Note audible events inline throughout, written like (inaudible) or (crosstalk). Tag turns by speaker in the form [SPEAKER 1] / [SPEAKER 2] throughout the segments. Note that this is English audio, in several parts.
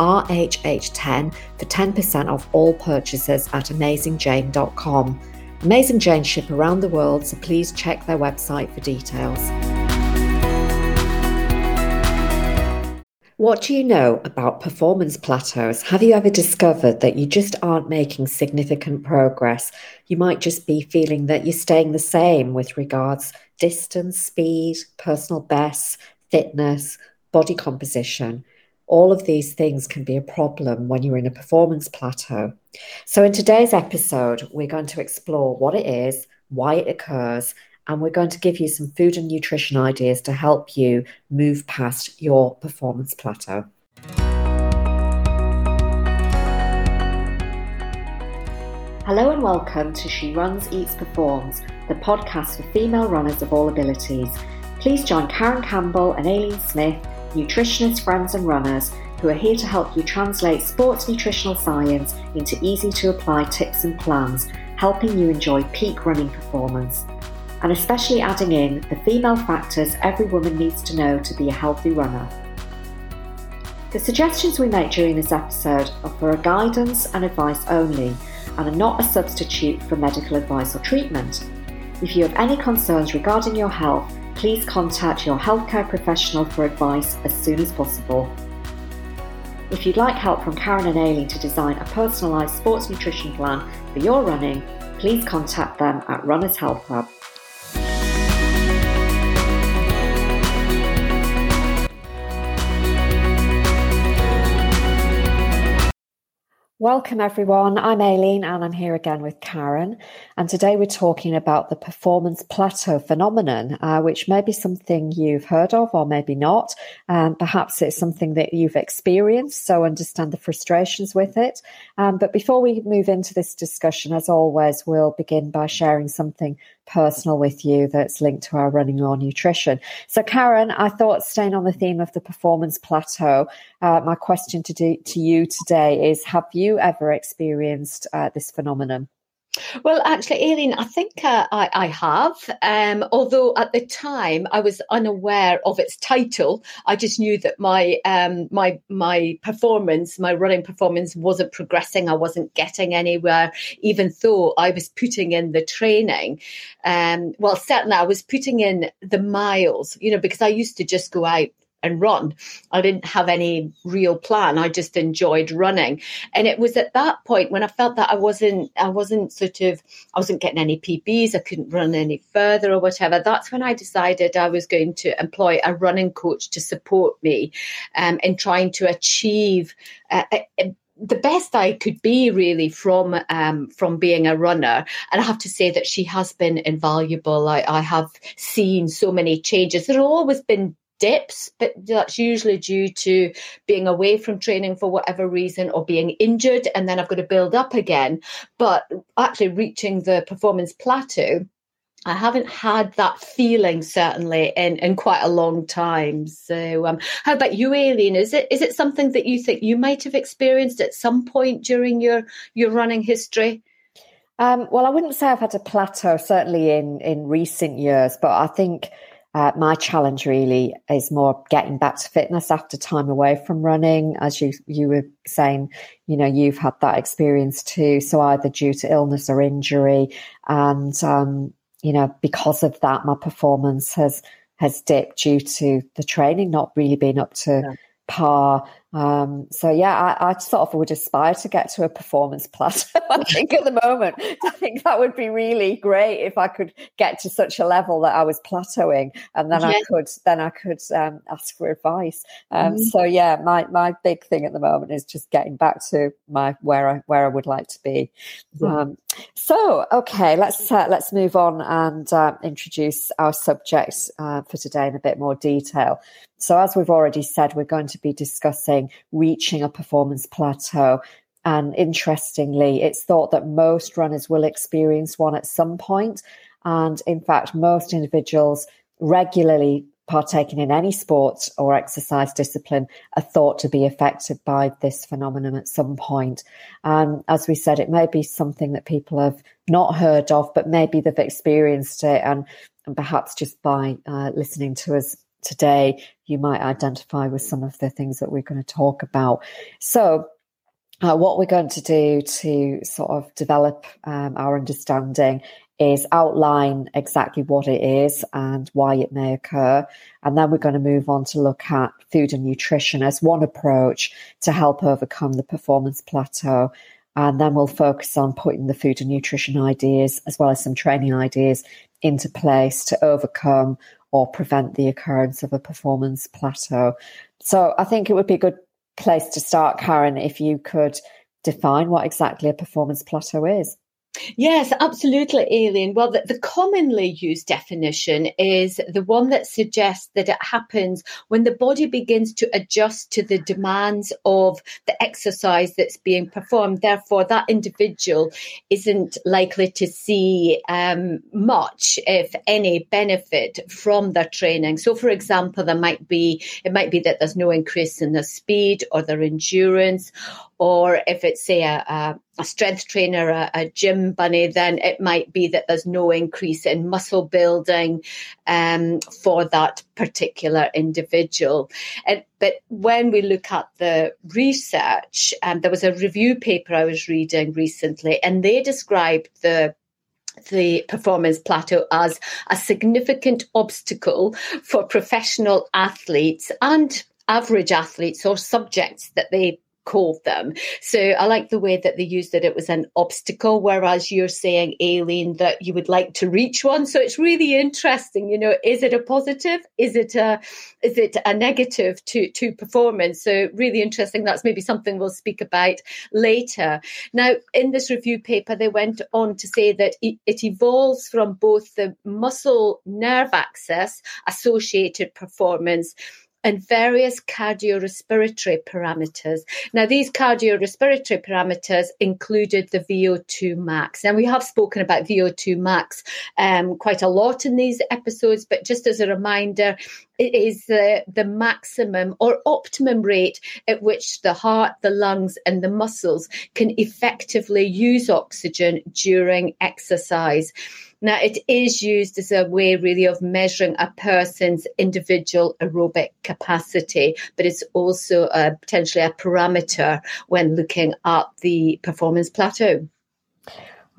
[SPEAKER 1] RHH10 for 10% off all purchases at AmazingJane.com. Amazing Jane ship around the world, so please check their website for details. What do you know about performance plateaus? Have you ever discovered that you just aren't making significant progress? You might just be feeling that you're staying the same with regards distance, speed, personal bests, fitness, body composition. All of these things can be a problem when you're in a performance plateau. So, in today's episode, we're going to explore what it is, why it occurs, and we're going to give you some food and nutrition ideas to help you move past your performance plateau. Hello and welcome to She Runs, Eats, Performs, the podcast for female runners of all abilities. Please join Karen Campbell and Aileen Smith nutritionists, friends, and runners who are here to help you translate sports nutritional science into easy to apply tips and plans, helping you enjoy peak running performance. And especially adding in the female factors every woman needs to know to be a healthy runner. The suggestions we make during this episode are for guidance and advice only and are not a substitute for medical advice or treatment. If you have any concerns regarding your health, please contact your healthcare professional for advice as soon as possible. If you'd like help from Karen and Aileen to design a personalised sports nutrition plan for your running, please contact them at Runners Health Hub. Welcome, everyone. I'm Aileen and I'm here again with Karen. And today we're talking about the performance plateau phenomenon, uh, which may be something you've heard of or maybe not. Um, perhaps it's something that you've experienced, so understand the frustrations with it. Um, but before we move into this discussion, as always, we'll begin by sharing something personal with you that's linked to our running or nutrition. So, Karen, I thought staying on the theme of the performance plateau, uh, my question to, do, to you today is Have you ever experienced uh, this phenomenon?
[SPEAKER 2] Well, actually, Aileen, I think uh, I, I, have. Um, although at the time I was unaware of its title, I just knew that my um, my my performance, my running performance, wasn't progressing. I wasn't getting anywhere, even though I was putting in the training. Um, well, certainly I was putting in the miles, you know, because I used to just go out and run. I didn't have any real plan. I just enjoyed running. And it was at that point when I felt that I wasn't, I wasn't sort of, I wasn't getting any PBs. I couldn't run any further or whatever. That's when I decided I was going to employ a running coach to support me um, in trying to achieve uh, a, a, the best I could be really from um, from being a runner, and I have to say that she has been invaluable. I, I have seen so many changes. There have always been dips, but that's usually due to being away from training for whatever reason or being injured, and then I've got to build up again. But actually, reaching the performance plateau. I haven't had that feeling certainly in, in quite a long time. So, um, how about you, Aileen? Is it is it something that you think you might have experienced at some point during your your running history?
[SPEAKER 1] Um, well, I wouldn't say I've had a plateau certainly in in recent years, but I think uh, my challenge really is more getting back to fitness after time away from running. As you you were saying, you know, you've had that experience too. So either due to illness or injury, and um, you know, because of that, my performance has has dipped due to the training not really being up to yeah. par. Um, so yeah, I, I, sort of would aspire to get to a performance plateau. (laughs) I think at the moment, I think that would be really great if I could get to such a level that I was plateauing, and then yeah. I could then I could um, ask for advice. Um, mm-hmm. So yeah, my my big thing at the moment is just getting back to my where I where I would like to be. Mm-hmm. so okay, let's uh, let's move on and uh, introduce our subject uh, for today in a bit more detail. So as we've already said, we're going to be discussing reaching a performance plateau. And interestingly, it's thought that most runners will experience one at some point. And in fact, most individuals regularly partaking in any sport or exercise discipline are thought to be affected by this phenomenon at some point. And as we said, it may be something that people have not heard of, but maybe they've experienced it. And, and perhaps just by uh, listening to us today, you might identify with some of the things that we're going to talk about. So, uh, what we're going to do to sort of develop um, our understanding is outline exactly what it is and why it may occur. And then we're going to move on to look at food and nutrition as one approach to help overcome the performance plateau. And then we'll focus on putting the food and nutrition ideas as well as some training ideas into place to overcome or prevent the occurrence of a performance plateau. So I think it would be a good place to start, Karen, if you could define what exactly a performance plateau is.
[SPEAKER 2] Yes, absolutely, Aileen. Well, the, the, commonly used definition is the one that suggests that it happens when the body begins to adjust to the demands of the exercise that's being performed. Therefore, that individual isn't likely to see um, much, if any, benefit from their training. So, for example, there might be it might be that there's no increase in their speed or their endurance, or if it's say a, a, a strength trainer, a, a, gym bunny, then it might be that there's no increase in muscle building um, for that particular individual. And, but when we look at the research, um, there was a review paper I was reading recently, and they described the the performance plateau as a significant obstacle for professional athletes and average athletes or subjects that they called them. So I like the way that they used that it was an obstacle, whereas you're saying, Aileen, that you would like to reach one. So it's really interesting. You know, is it a positive? Is it a is it a negative to to performance? So really interesting. That's maybe something we'll speak about later. Now, in this review paper, they went on to say that it, it evolves from both the muscle nerve axis associated performance and various cardiorespiratory parameters. Now, these cardiorespiratory parameters included the VO2 max. And we have spoken about VO2 max um, quite a lot in these episodes, but just as a reminder, it is the, the maximum or optimum rate at which the heart, the lungs, and the muscles can effectively use oxygen during exercise. Now, it is used as a way really of measuring a person's individual aerobic capacity, but it's also a, potentially a parameter when looking at the performance plateau.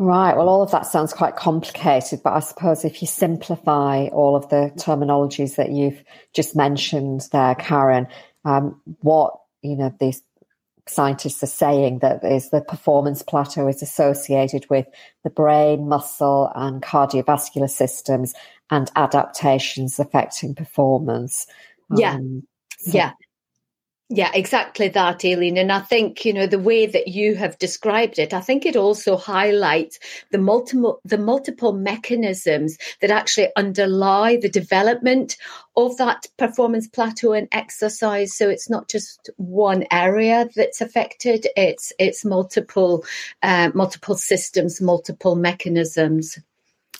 [SPEAKER 1] Right. Well, all of that sounds quite complicated, but I suppose if you simplify all of the terminologies that you've just mentioned there, Karen, um, what you know these scientists are saying that is the performance plateau is associated with the brain, muscle, and cardiovascular systems and adaptations affecting performance.
[SPEAKER 2] Yeah. Um, so yeah. Yeah, exactly that, Aileen. And I think, you know, the way that you have described it, I think it also highlights the multiple the multiple mechanisms that actually underlie the development of that performance plateau in exercise. So it's not just one area that's affected, it's it's multiple uh, multiple systems, multiple mechanisms.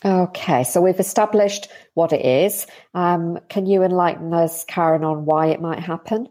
[SPEAKER 1] Okay, so we've established what it is. Um, can you enlighten us, Karen, on why it might happen?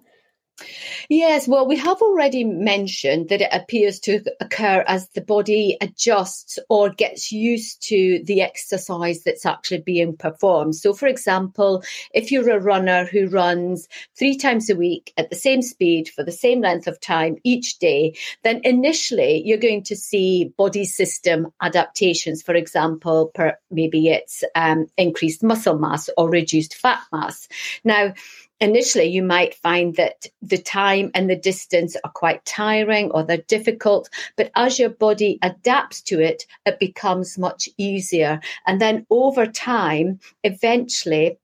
[SPEAKER 2] Yes, well, we have already mentioned that it appears to occur as the body adjusts or gets used to the exercise that's actually being performed. So, for example, if you're a runner who runs three times a week at the same speed for the same length of time each day, then initially you're going to see body system adaptations. For example, per, maybe it's um, increased muscle mass or reduced fat mass. Now, initially you might find that the time and the distance are quite tiring or they're difficult but as your body adapts to it it becomes much easier. And then over time eventually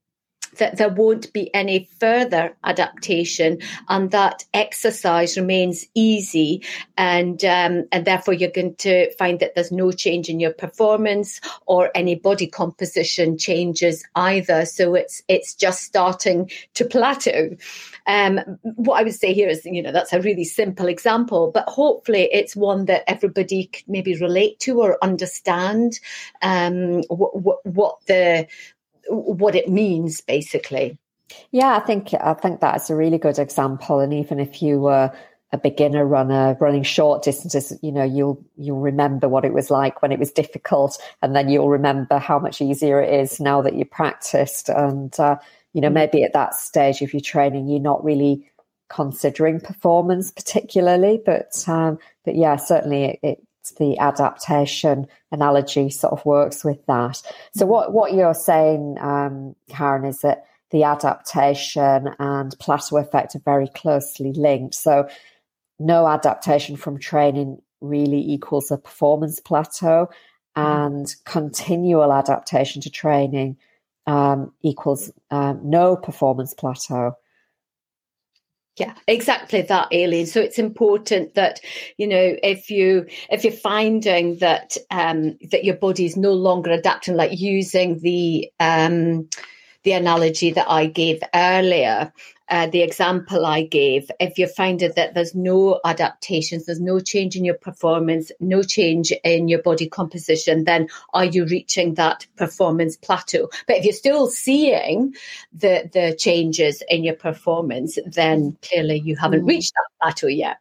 [SPEAKER 2] that there won't be any further adaptation and that exercise remains easy. And um, and therefore you're going to find that there's no change in your performance or any body composition changes either. So it's it's just starting to plateau. Um, what I would say here is you know that's a really simple example but hopefully it's one that everybody could maybe relate to or understand um, what, what, what the what it means, basically.
[SPEAKER 1] Yeah, I think I think that's a really good example. And even if you were a beginner runner running short distances, you know, you'll you'll remember what it was like when it was difficult, and then you'll remember how much easier it is now that you practiced. And uh, you know, mm. maybe at that stage of your training, you're not really considering performance particularly, but um, but yeah, certainly it, it the adaptation analogy sort of works with that. So what what you're saying, um, Karen, is that the adaptation and plateau effect are very closely linked. So no adaptation from training really equals a performance plateau, mm-hmm. and continual adaptation to training um, equals um, no performance plateau.
[SPEAKER 2] Yeah, exactly that, Aileen. So it's important that you know if you if you're finding that um, that your body is no longer adapting, like using the um, the analogy that I gave earlier, uh, the example I gave, if you're finding that there's no adaptations, there's no change in your performance, no change in your body composition, then are you reaching that performance plateau? But if you're still seeing the the changes in your performance, then clearly you haven't mm. reached that plateau yet.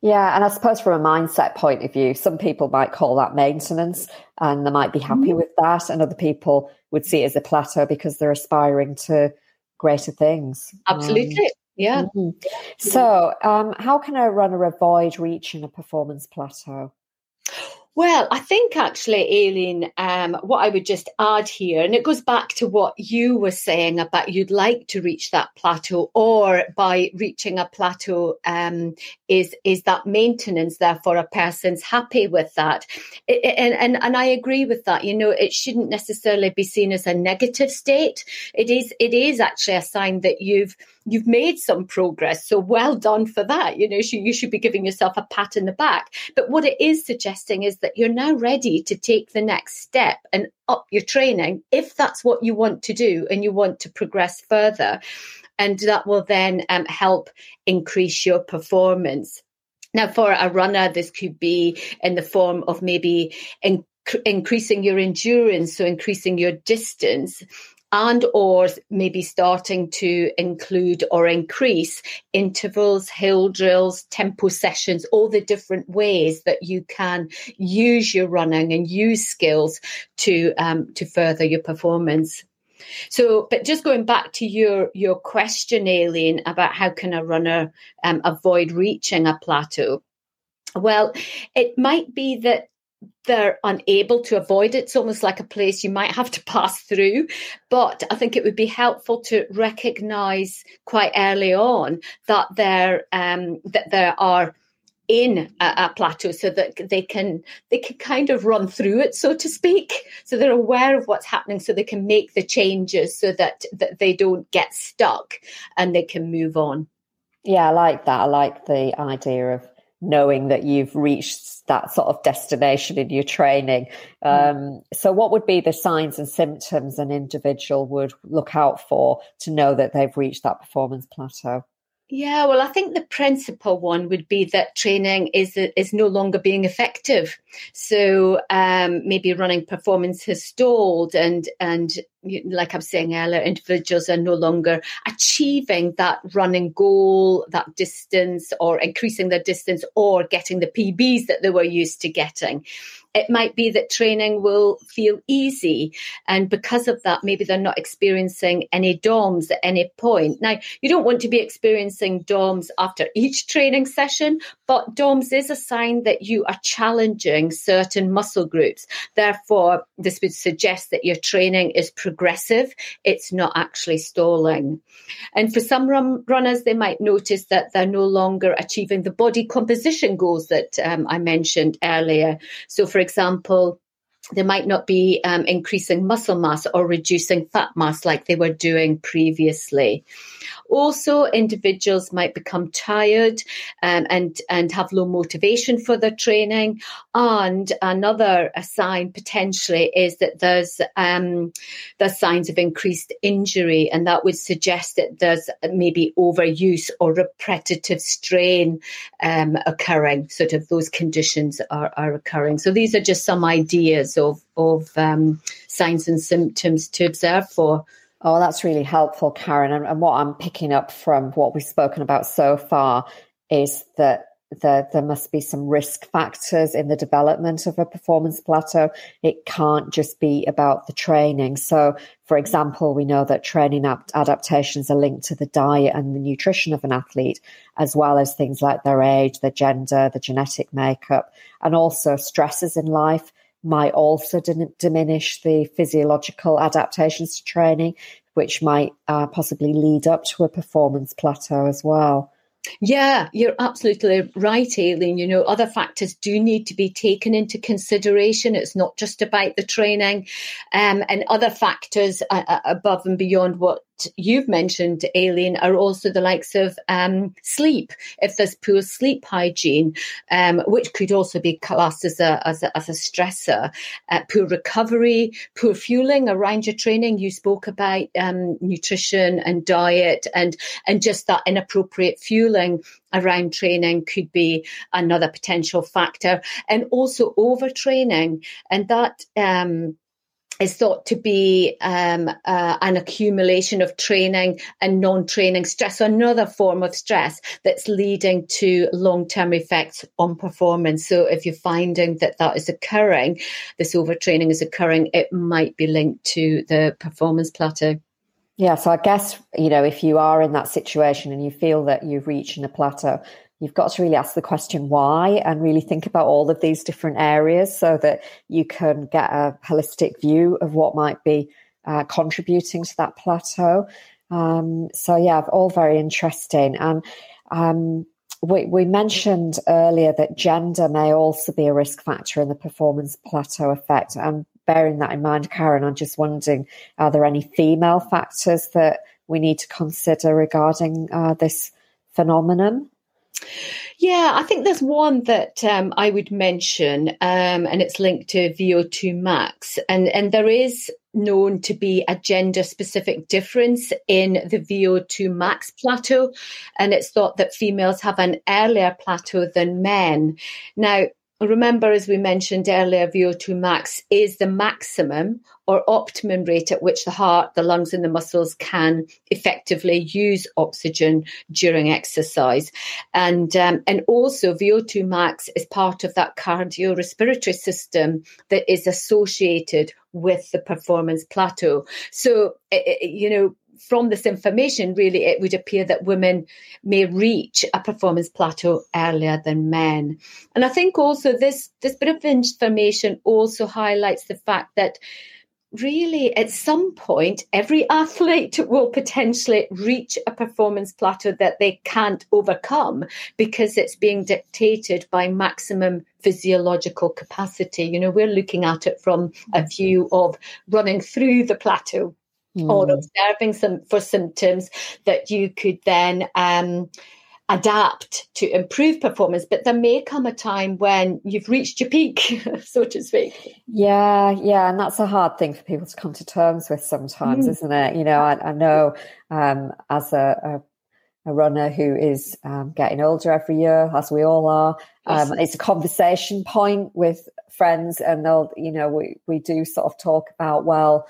[SPEAKER 1] Yeah, and I suppose from a mindset point of view, some people might call that maintenance and they might be happy mm. with that, and other people would see it as a plateau because they're aspiring to greater things.
[SPEAKER 2] Absolutely. Um, yeah. Mm-hmm.
[SPEAKER 1] So, um, how can a runner avoid reaching a performance plateau?
[SPEAKER 2] Well, I think actually, Aileen, um, what I would just add here, and it goes back to what you were saying about you'd like to reach that plateau, or by reaching a plateau, um, is is that maintenance. Therefore, a person's happy with that, and and and I agree with that. You know, it shouldn't necessarily be seen as a negative state. It is it is actually a sign that you've you've made some progress. So well done for that. You know, you should be giving yourself a pat in the back. But what it is suggesting is that you're now ready to take the next step and up your training if that's what you want to do and you want to progress further. And that will then um, help increase your performance. Now, for a runner, this could be in the form of maybe in- increasing your endurance, so increasing your distance and or maybe starting to include or increase intervals, hill drills, tempo sessions, all the different ways that you can use your running and use skills to um, to further your performance. So, but just going back to your your question, Aileen, about how can a runner um, avoid reaching a plateau? Well, it might be that they're unable to avoid it. It's almost like a place you might have to (laughs) pass through. But I think it would be helpful to recognise quite early on that there um, that there are in a, a, plateau so that they can they can kind of run through it so to speak so they're aware of what's happening so they can make the changes so that that they don't get stuck and they can move on
[SPEAKER 1] yeah i like that i like the idea of knowing that you've reached that sort of destination in your training. Um, so, what would be the signs and symptoms an individual would look out for to know that they've reached that performance plateau?
[SPEAKER 2] Yeah, well, I think the principal one would be that training is is no longer being effective. So um, maybe running performance has stalled, and and like I'm saying earlier, individuals are no longer achieving that running goal, that distance, or increasing their distance, or getting the PBs that they were used to getting. It might be that training will feel easy. And because of that, maybe they're not experiencing any DOMs at any point. Now, you don't want to be experiencing DOMs after each training session, but DOMs is a sign that you are challenging certain muscle groups. Therefore, this would suggest that your training is progressive. It's not actually stalling. And for some run- runners, they might notice that they're no longer achieving the body composition goals that um, I mentioned earlier. So, for example, they might not be um, increasing muscle mass or reducing fat mass like they were doing previously. Also, individuals might become tired um, and and have low motivation for their training. And another sign potentially is that there's um, there's signs of increased injury, and that would suggest that there's maybe overuse or repetitive strain um, occurring. Sort of those conditions are, are occurring. So these are just some ideas of of um, signs and symptoms to observe for.
[SPEAKER 1] Oh, that's really helpful, Karen. And, and, what I'm picking up from what we've spoken about so far is that there, there must be some risk factors in the development of a performance plateau. It can't just be about the training. So, for example, we know that training adaptations are linked to the diet and the nutrition of an athlete, as well as things like their age, their gender, the genetic makeup, and also stresses in life might also diminish the physiological adaptations to training, which might uh, possibly lead up to a performance plateau as well.
[SPEAKER 2] Yeah, you're absolutely right, Aileen. You know, other factors do need to be taken into consideration. It's not just about the training, um, and other factors uh, uh above and beyond what you've mentioned, Aileen, are also the likes of um, sleep. If there's poor sleep hygiene, um, which could also be classed as a as a, as a stressor, uh, poor recovery, poor fueling around your training. You spoke about um, nutrition and diet, and and just that inappropriate fueling around training could be another potential factor, and also overtraining, and that. Um, is thought to be um, uh, an accumulation of training and non-training stress, so another form of stress that's leading to long-term effects on performance. So if you're finding that that is occurring, this overtraining is occurring, it might be linked to the performance plateau.
[SPEAKER 1] Yeah, so I guess, you know, if you are in that situation and you feel that you've reached a plateau, you've got to really ask the question why and really think about all of these different areas so that you can get a holistic view of what might be uh, contributing to that plateau. Um, so, yeah, all very interesting. And um, we, we, mentioned earlier that gender may also be a risk factor in the performance plateau effect. And bearing that in mind, Karen, I'm just wondering are there any female factors that we need to consider regarding uh, this phenomenon?
[SPEAKER 2] Yeah, I think there's one that um, I would mention, um, and it's linked to VO2 max, and and there is known to be a gender specific difference in the VO2 max plateau, and it's thought that females have an earlier plateau than men. Now, Remember, as we mentioned earlier, VO2 max is the maximum or optimum rate at which the heart, the lungs, and the muscles can effectively use oxygen during exercise. And, um, and also, VO2 max is part of that cardiorespiratory system that is associated with the performance plateau. So, you know, from this information, really, it would appear that women may reach a performance plateau earlier than men. And I think also this, this bit of information also highlights the fact that really at some point every (laughs) athlete will potentially reach a performance plateau that they can't overcome because it's being dictated by maximum physiological capacity. You know we're looking at it from a mm-hmm. view of running through the plateau mm. or observing some for symptoms that you could then um, adapt to improve performance. But there may come a time when you've reached your peak, (laughs) so to speak.
[SPEAKER 1] Yeah, yeah, and that's a hard thing for people to come to terms with sometimes, mm. isn't it? You know, I, I know um, as a, a a runner who is um, getting older every year, as we all are. Um. It's a conversation point with friends, and they'll, you know, we we do sort of talk about well,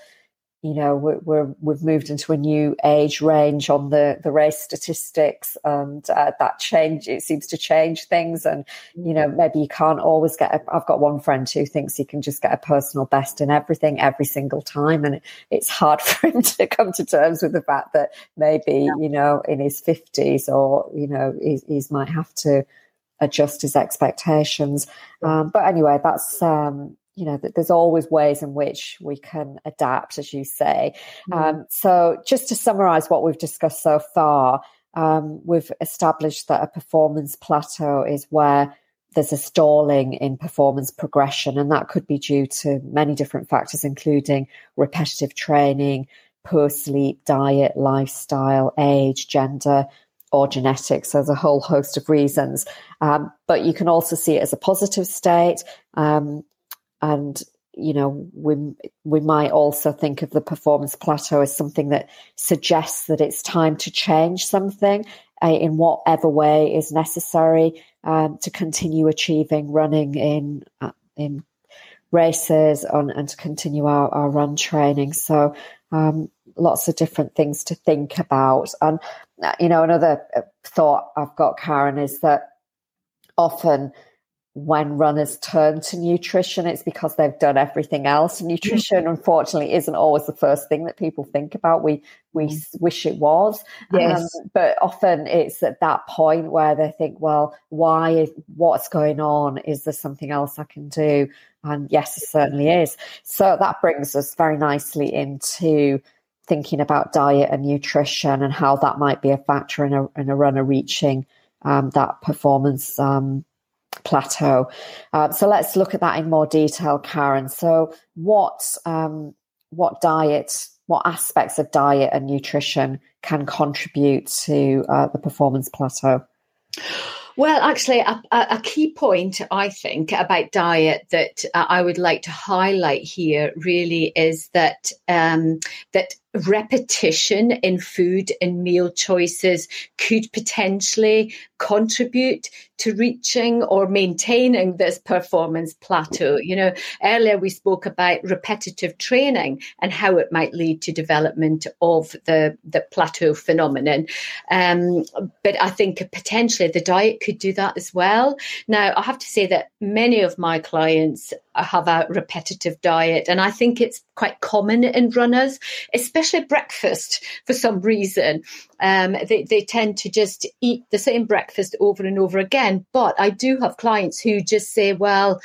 [SPEAKER 1] you know we're, we have moved into a new age range on the the race statistics and uh, that change it seems to change things. And you know maybe you can't always get a, i've got one friend who thinks he can just get a personal best in everything every single time. And it, it's hard (laughs) for him to come to terms with the fact that maybe yeah. you know in his 50s or you know he, might have to adjust his expectations. Um, but anyway that's um, you know that there's always ways in which we can adapt as you say mm. um, so just to summarize what we've discussed so far um, we've established that a performance plateau is where there's a stalling in performance progression, and that could be due to many different factors, including repetitive training, poor sleep, diet, lifestyle, age, gender, or genetics. There's a whole host of reasons. Um, but you can also see it as a positive state. Um, and, you know, we, we might also think of the performance plateau as something that suggests that it's time to change something uh, in whatever way is necessary um, to continue achieving running in, uh, in races on, and to continue our, our run training. So, um, lots of different things to think about. And, you know, another uh, thought I've got, Karen, is that often when runners turn to nutrition, it's because they've done everything else. Nutrition, unfortunately, isn't always the first thing that people think about. We we mm. wish it was, yes. Um, but often it's at that point where they think, "Well, why? What's going on? Is there something else I can do?" And yes, it certainly is. So that brings us very nicely into thinking about diet and nutrition and how that might be a factor in a, in a runner reaching um, that performance um, plateau. Uh, so let's look at that in more detail, Karen. So what um, what diet, what aspects of diet and nutrition can contribute to uh, the performance plateau?
[SPEAKER 2] Well, actually, a, a, key point I think about diet that uh, I would like to highlight here really is that um, that repetition in food and meal choices could potentially contribute to reaching or maintaining this performance plateau. You know, earlier we spoke about repetitive training and how it might lead to development of the, the plateau phenomenon. Um, but I think potentially the diet could do that as well. Now, I have to say that many of my clients have a repetitive diet. And I think it's quite common in runners, especially breakfast for some reason. Um, they, they tend to just eat the same breakfast over and over again. But I do have clients who just say, well,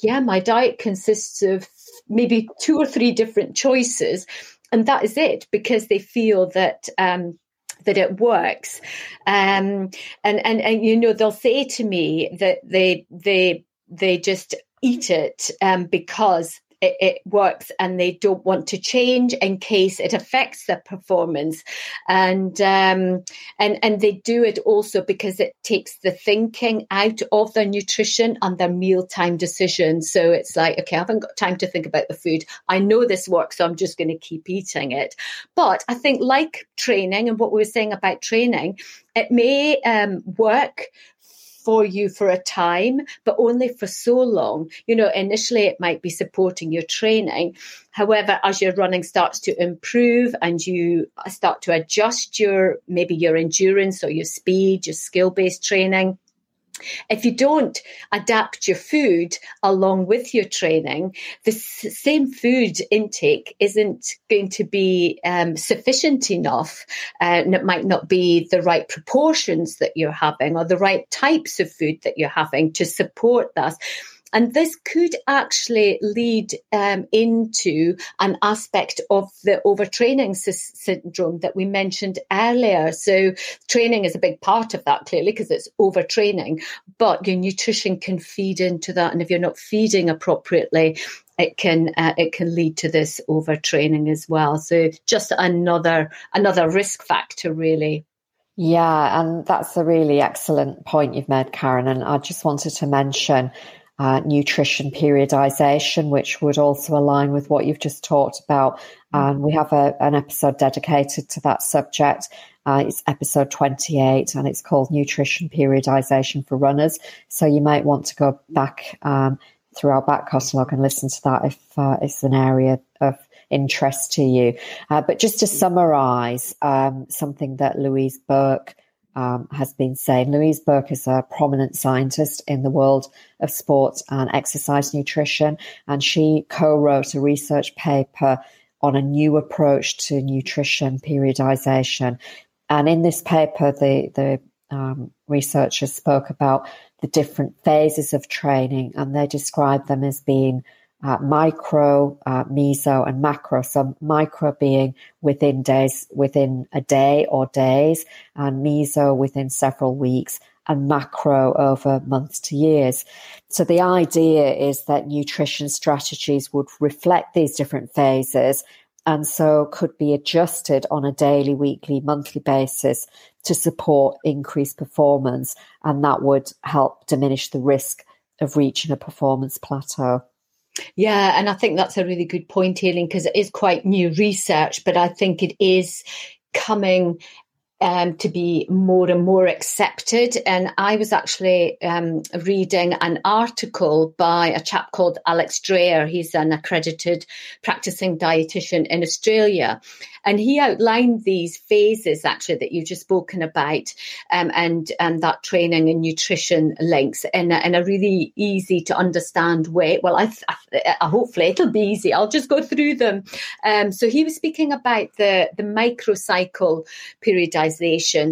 [SPEAKER 2] yeah, my diet consists of maybe two or three different choices. And that is it because they feel that um, that it works. Um, and, and, and, you know, they'll say to me that they, they, they just eat it um, because it, it, works and they don't want to change in case it affects their performance. And um, and and they do it also because it takes the thinking out of their nutrition and their mealtime decisions. So it's like okay I haven't got time to think about the food. I know this works so I'm just going to keep eating it. But I think like training and what we were saying about training it may um, work for you for a time, but only for so long. You know, initially it might be supporting your training. However, as your running starts to improve and you start to adjust your maybe your endurance or your speed, your skill based training, if you don't adapt your food along with your training, the same food intake isn't going to be um, sufficient enough, uh, and it might not be the right proportions that you're having or the right types of food that you're having to support that. And this could actually lead um, into an aspect of the overtraining sy- syndrome that we mentioned earlier. So, training is a big part of that, clearly, because it's overtraining, but your nutrition can feed into that. And if you're not feeding appropriately, it can uh, it can lead to this overtraining as well. So just another another risk factor, really.
[SPEAKER 1] Yeah, and that's a really excellent point you've made, Karen. And I just wanted to mention uh, nutrition periodization, which would also align with what you've just talked about. And we have a, an episode dedicated to that subject. Uh, it's episode 28 and it's called Nutrition Periodization for Runners. So you might want to go back um, through our back catalogue and listen to that if uh, it's an area of interest to you. Uh, but just to summarize um, something that Louise Burke um, has been saying. Louise Burke is a prominent scientist in the world of sport and exercise nutrition, and she co wrote a research paper on a new approach to nutrition periodization. And in this paper, the, the um, researchers spoke about the different phases of training, and they described them as being uh, micro, uh, meso, and macro. So micro being within days, within a day or days, and meso within several weeks, and macro over months to years. So the idea is that nutrition strategies would reflect these different phases and so could be adjusted on a daily, weekly, monthly basis to support increased performance. And that would help diminish the risk of reaching a performance plateau.
[SPEAKER 2] Yeah, and I think that's a really good point, Aileen, because it is quite new research, but I think it is coming um, to be more and more accepted. And I was actually um, reading an article by a chap called Alex Dreher. He's an accredited practicing dietitian in Australia. And he outlined these phases actually that you've just spoken about um, and, and that training and nutrition links in a, in a really easy to understand way. Well, I, I, I, hopefully it'll be easy. I'll just go through them. Um, so he was speaking about the, the microcycle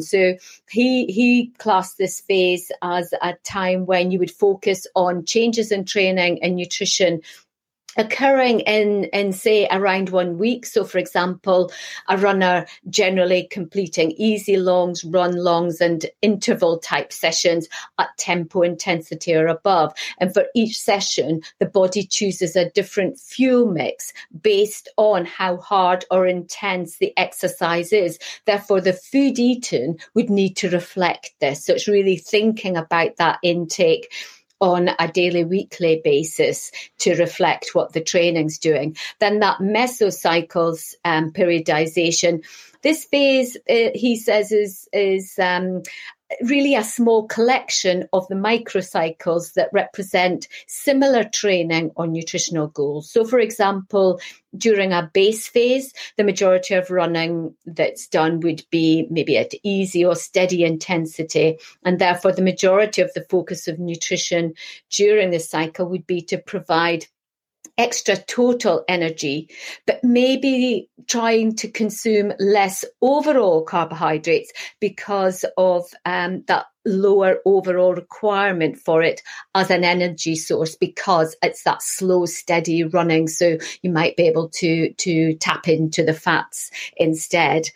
[SPEAKER 2] So he, he classed this phase as a time when you would focus on changes in training and nutrition occurring in, in say around one week. So for example, a runner generally completing easy longs, run longs and interval type sessions at tempo intensity or above. And for each session, the body chooses a different fuel mix based on how hard or intense the exercise is. Therefore, the food eaten would need to reflect this. So it's really thinking about that intake on a daily, weekly basis to reflect what the training's doing. Then that mesocycles um, periodization. This phase, uh, he says, is is um, really a small collection of the microcycles that represent similar training on nutritional goals. So, for example, during a base phase, the majority of running that's done would be maybe at easy or steady intensity. And therefore, the majority of the focus of nutrition during the cycle would be to provide extra total energy, but maybe trying to consume less overall carbohydrates because of um, that lower overall requirement for it as an energy source because it's that slow steady running so you might be able to to tap into the fats instead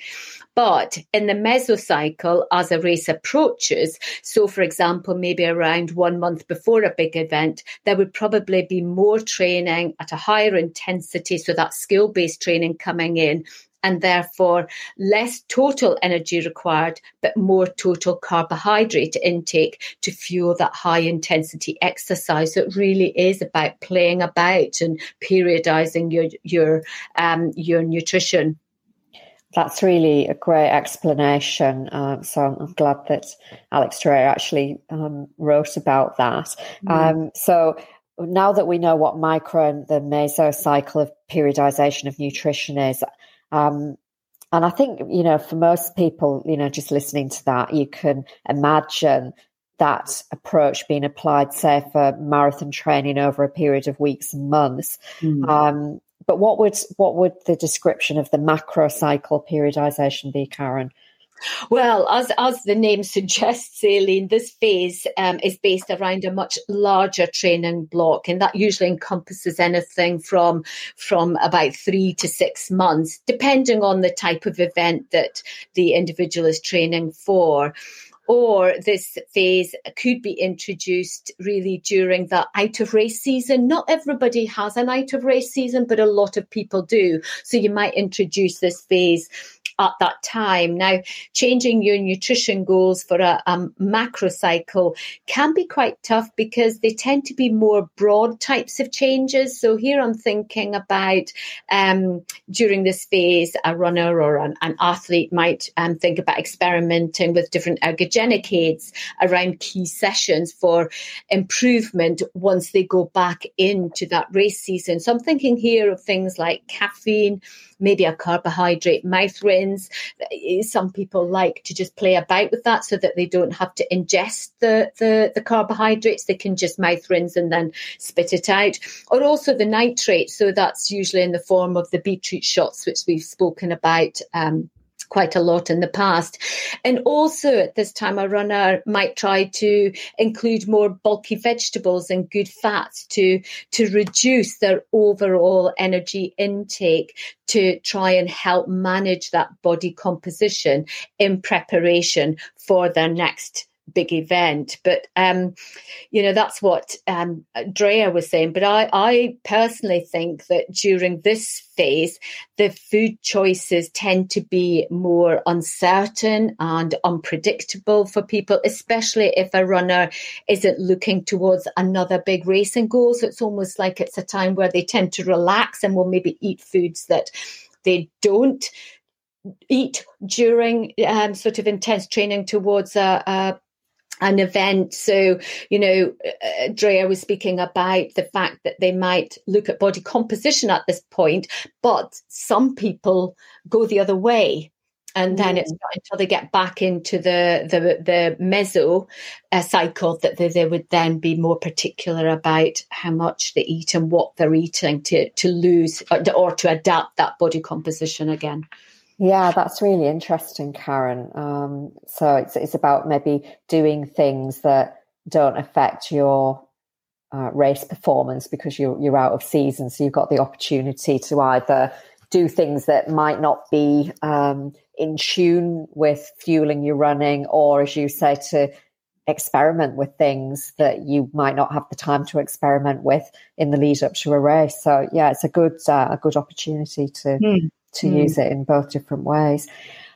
[SPEAKER 2] but in the mesocycle, as a race approaches, so for example, maybe around one month before a big event, there would probably be more training at a higher intensity. So that skill based training coming in and therefore less total energy required, but more total carbohydrate intake to fuel that high intensity exercise. So it really is about playing about and periodizing your your um, your nutrition.
[SPEAKER 1] That's really a great explanation. Uh, so I'm glad that Alex Dreher actually um, wrote about that. Mm. Um, so now that we know what micro and the mesocycle of periodization of nutrition is, um, and I think, you know, for most people, you know, just listening to that, you can imagine that approach being applied, say, for marathon training over a period of weeks and months. Mm. Um, but what would what would the description of the macro cycle periodization be, Karen?
[SPEAKER 2] Well, as as the name suggests, Aileen, this phase um, is based around a much larger training block, and that usually encompasses anything from from about three to six months, depending on the type of event that the individual is training for or this phase could be introduced really during the out of race season. Not everybody has an out of race season, but a lot of people do. So you might introduce this phase at that time. Now, changing your nutrition goals for a, a macro cycle can be quite tough because they tend to be more broad types of changes. So here I'm thinking about um, during this phase, a runner or an, an athlete might um, think about experimenting with different ergogenic aids around key sessions for improvement once they go back into that race season. So I'm thinking here of things like caffeine, maybe a carbohydrate mouth rinse. Some people like to just play about with that so that they don't have to ingest the, the, the carbohydrates. They can just mouth rinse and then spit it out. Or also the nitrate. So that's usually in the form of the beetroot shots, which we've spoken about. Um, quite a lot in the past. And also at this time, a runner might try to include more bulky vegetables and good fats to, to reduce their overall energy intake to try and help manage that body composition in preparation for their next big event. But um, you know that's what um, Dreher was saying. But I, I personally think that during this phase, the food choices tend to be more uncertain and unpredictable for people, especially if a runner isn't looking towards another big racing goal. So it's almost like it's a time where they tend to relax and will maybe eat foods that they don't eat during um, sort of intense training towards a, a an event. So, you know, uh, Dreher was speaking about the fact that they might look at body composition at this point, but some people go the other way. And then mm. it's not until they get back into the the, the meso uh, cycle that they, they would then be more particular about how much they eat and what they're eating to to lose or, or to adapt that body composition again.
[SPEAKER 1] Yeah, that's really interesting, Karen. Um, so it's it's about maybe doing things that don't affect your uh, race performance because you're you're out of season. So you've got the opportunity to either do things that might not be um, in tune with fueling your running, or as you say, to experiment with things that you might not have the time to experiment with in the lead up to a race. So yeah, it's a good uh, a good opportunity to. Mm to mm. use it in both different ways.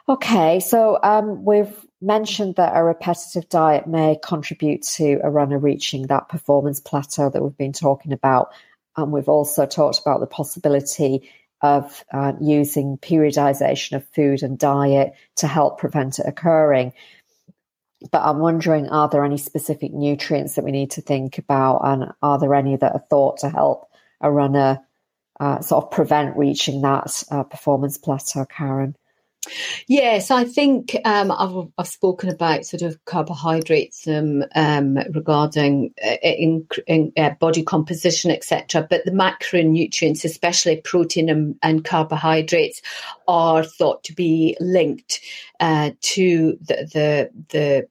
[SPEAKER 1] Okay, so um, we've mentioned that a repetitive diet may contribute to a runner reaching that performance plateau that we've been talking about. And we've also talked about the possibility of uh, using periodization of food and diet to help prevent it occurring. But I'm wondering, are there any specific nutrients that we need to think about? And are there any that are thought to help a runner uh, sort of prevent reaching that uh, performance plateau, Karen?
[SPEAKER 2] Yes, I think um, I've, I've, spoken about sort of carbohydrates um, um, regarding uh, in, in uh, body composition, etc. But the macronutrients, especially protein and, and, carbohydrates, are thought to be linked uh, to the the, the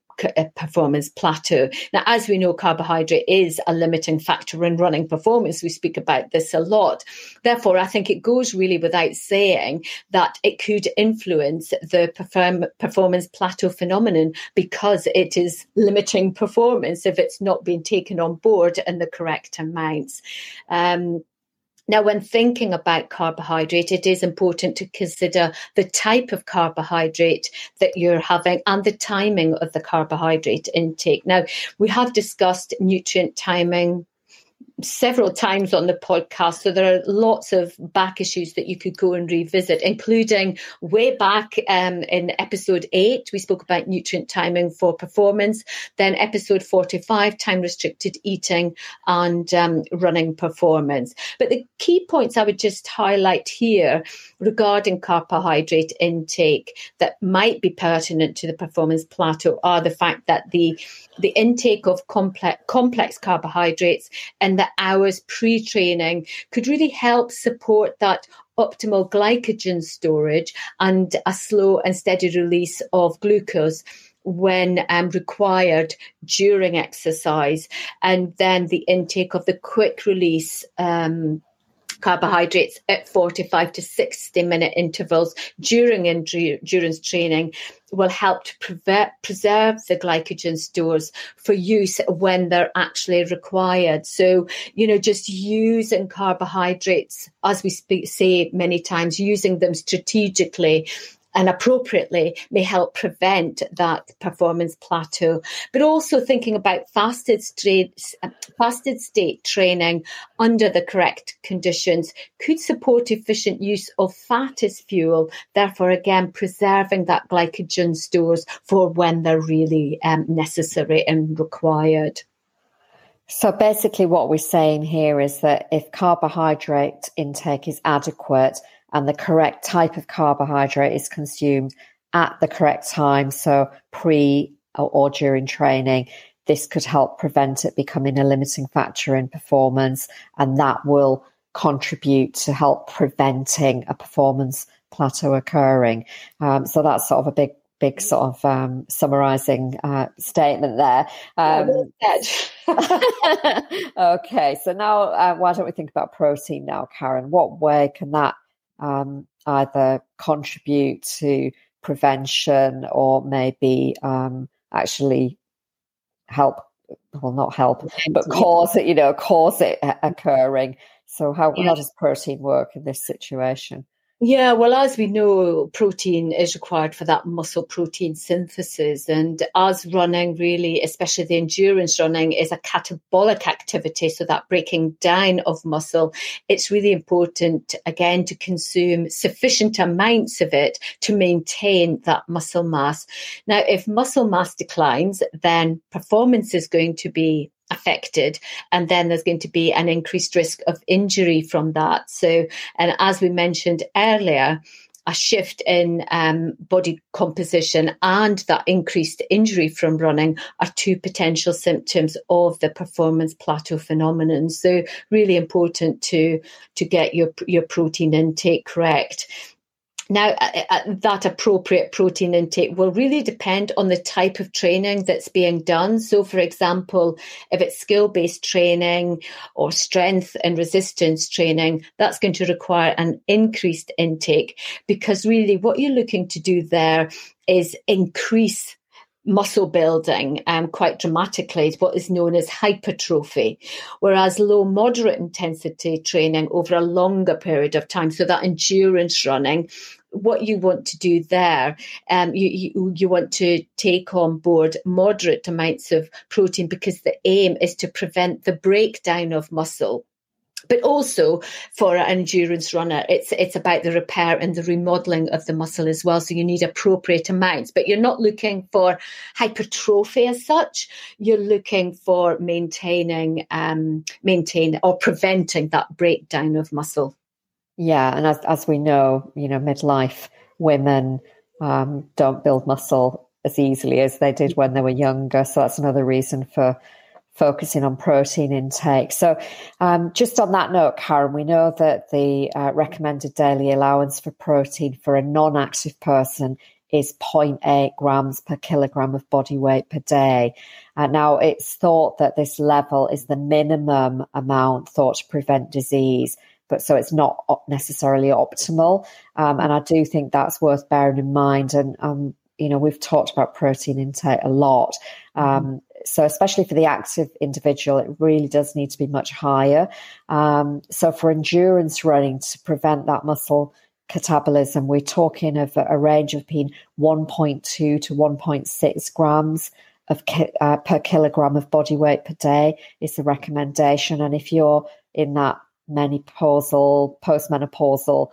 [SPEAKER 2] performance plateau. Now, as we know, carbohydrate is a limiting factor in running performance. We speak about this a lot. Therefore, I think it goes really without saying that it could influence the perform- performance plateau phenomenon because it is limiting performance if it's not being taken on board in the correct amounts. Um, now, when thinking about carbohydrate, it is important to consider the type of carbohydrate that you're having and the timing of the carbohydrate intake. Now, we have discussed nutrient timing several times on the podcast. So there are lots of back issues that you could go and revisit, including way back um, in episode eight, we spoke about nutrient timing for performance. Then episode 45, time restricted eating and um, running performance. But the key points I would just highlight here regarding carbohydrate intake that might be pertinent to the performance plateau are the fact that the the intake of complex complex carbohydrates and the hours pre-training could really help support that optimal glycogen storage and a slow and steady release of glucose when um, required during exercise, and then the intake of the quick release um, carbohydrates at 45 to 60 minute intervals during endurance training will help to preserve the glycogen stores for use when they're actually required. So, you know, just using carbohydrates, as we speak, say many times, using them strategically and appropriately may help prevent that performance plateau. But also thinking about fasted state, fasted state training under the correct conditions could support efficient use of fat as fuel, therefore again preserving that glycogen stores for when they're really um, necessary and required.
[SPEAKER 1] So basically, what we're saying here is that if carbohydrate intake is adequate, and the correct type of carbohydrate is consumed at the correct time, so pre or during training, this could help prevent it becoming a limiting factor in performance, and that will contribute to help preventing a performance plateau occurring. Um, so that's sort of a big big sort of um, summarizing uh, statement there. Um, (laughs) okay, so now uh, why don't we think about protein now, Karen? What way can that um, either contribute to prevention or maybe um, actually help well not help but cause it you know cause it occurring. So how, yeah. how does protein work in this situation
[SPEAKER 2] yeah, well, as we know, protein is required for that muscle protein synthesis. And as running, really, especially the endurance running, is a catabolic activity, so that breaking down of muscle, it's really important, again, to consume sufficient amounts of it to maintain that muscle mass. Now, if muscle mass declines, then performance is going to be affected and then there's going to be an increased risk of injury from that so and as we mentioned earlier a shift in um, body composition and that increased injury from running are two potential symptoms of the performance plateau phenomenon. So really important to to get your your protein intake correct. Now, uh, uh, that appropriate protein intake will really depend on the type of training that's being done. So, for example, if it's skill based training or strength and resistance training, that's going to require an increased intake because really what you're looking to do there is increase muscle building um, quite dramatically what is known as hypertrophy, whereas low moderate intensity training over a longer period of time, so that endurance running, what you want to do there, um, you, you, you want to take on board moderate amounts of protein because the aim is to prevent the breakdown of muscle but also for an endurance runner, it's it's about the repair and the remodeling of the muscle as well. So you need appropriate amounts, but you're not looking for hypertrophy as such. You're looking for maintaining, um, maintain or preventing that breakdown of muscle.
[SPEAKER 1] Yeah, and as as we know, you know, midlife women um, don't build muscle as easily as they did when they were younger. So that's another reason for focusing on protein intake. So, um, just on that note, Karen, we know that the uh, recommended daily allowance for protein for a non active person is 0.8 grams per kilogram of body weight per day. Uh, now, it's thought that this level is the minimum amount thought to prevent disease. But so it's not necessarily optimal. Um, and I do think that's worth bearing in mind. And, um, you know, we've talked about protein intake a lot. Um, so, especially for the active individual, it really does need to be much higher. Um, so, for endurance running to prevent that muscle catabolism, we're talking of a, a range of between 1.2 to 1.6 grams of uh, per kilogram of body weight per day is the recommendation. And if you're in that menopausal, postmenopausal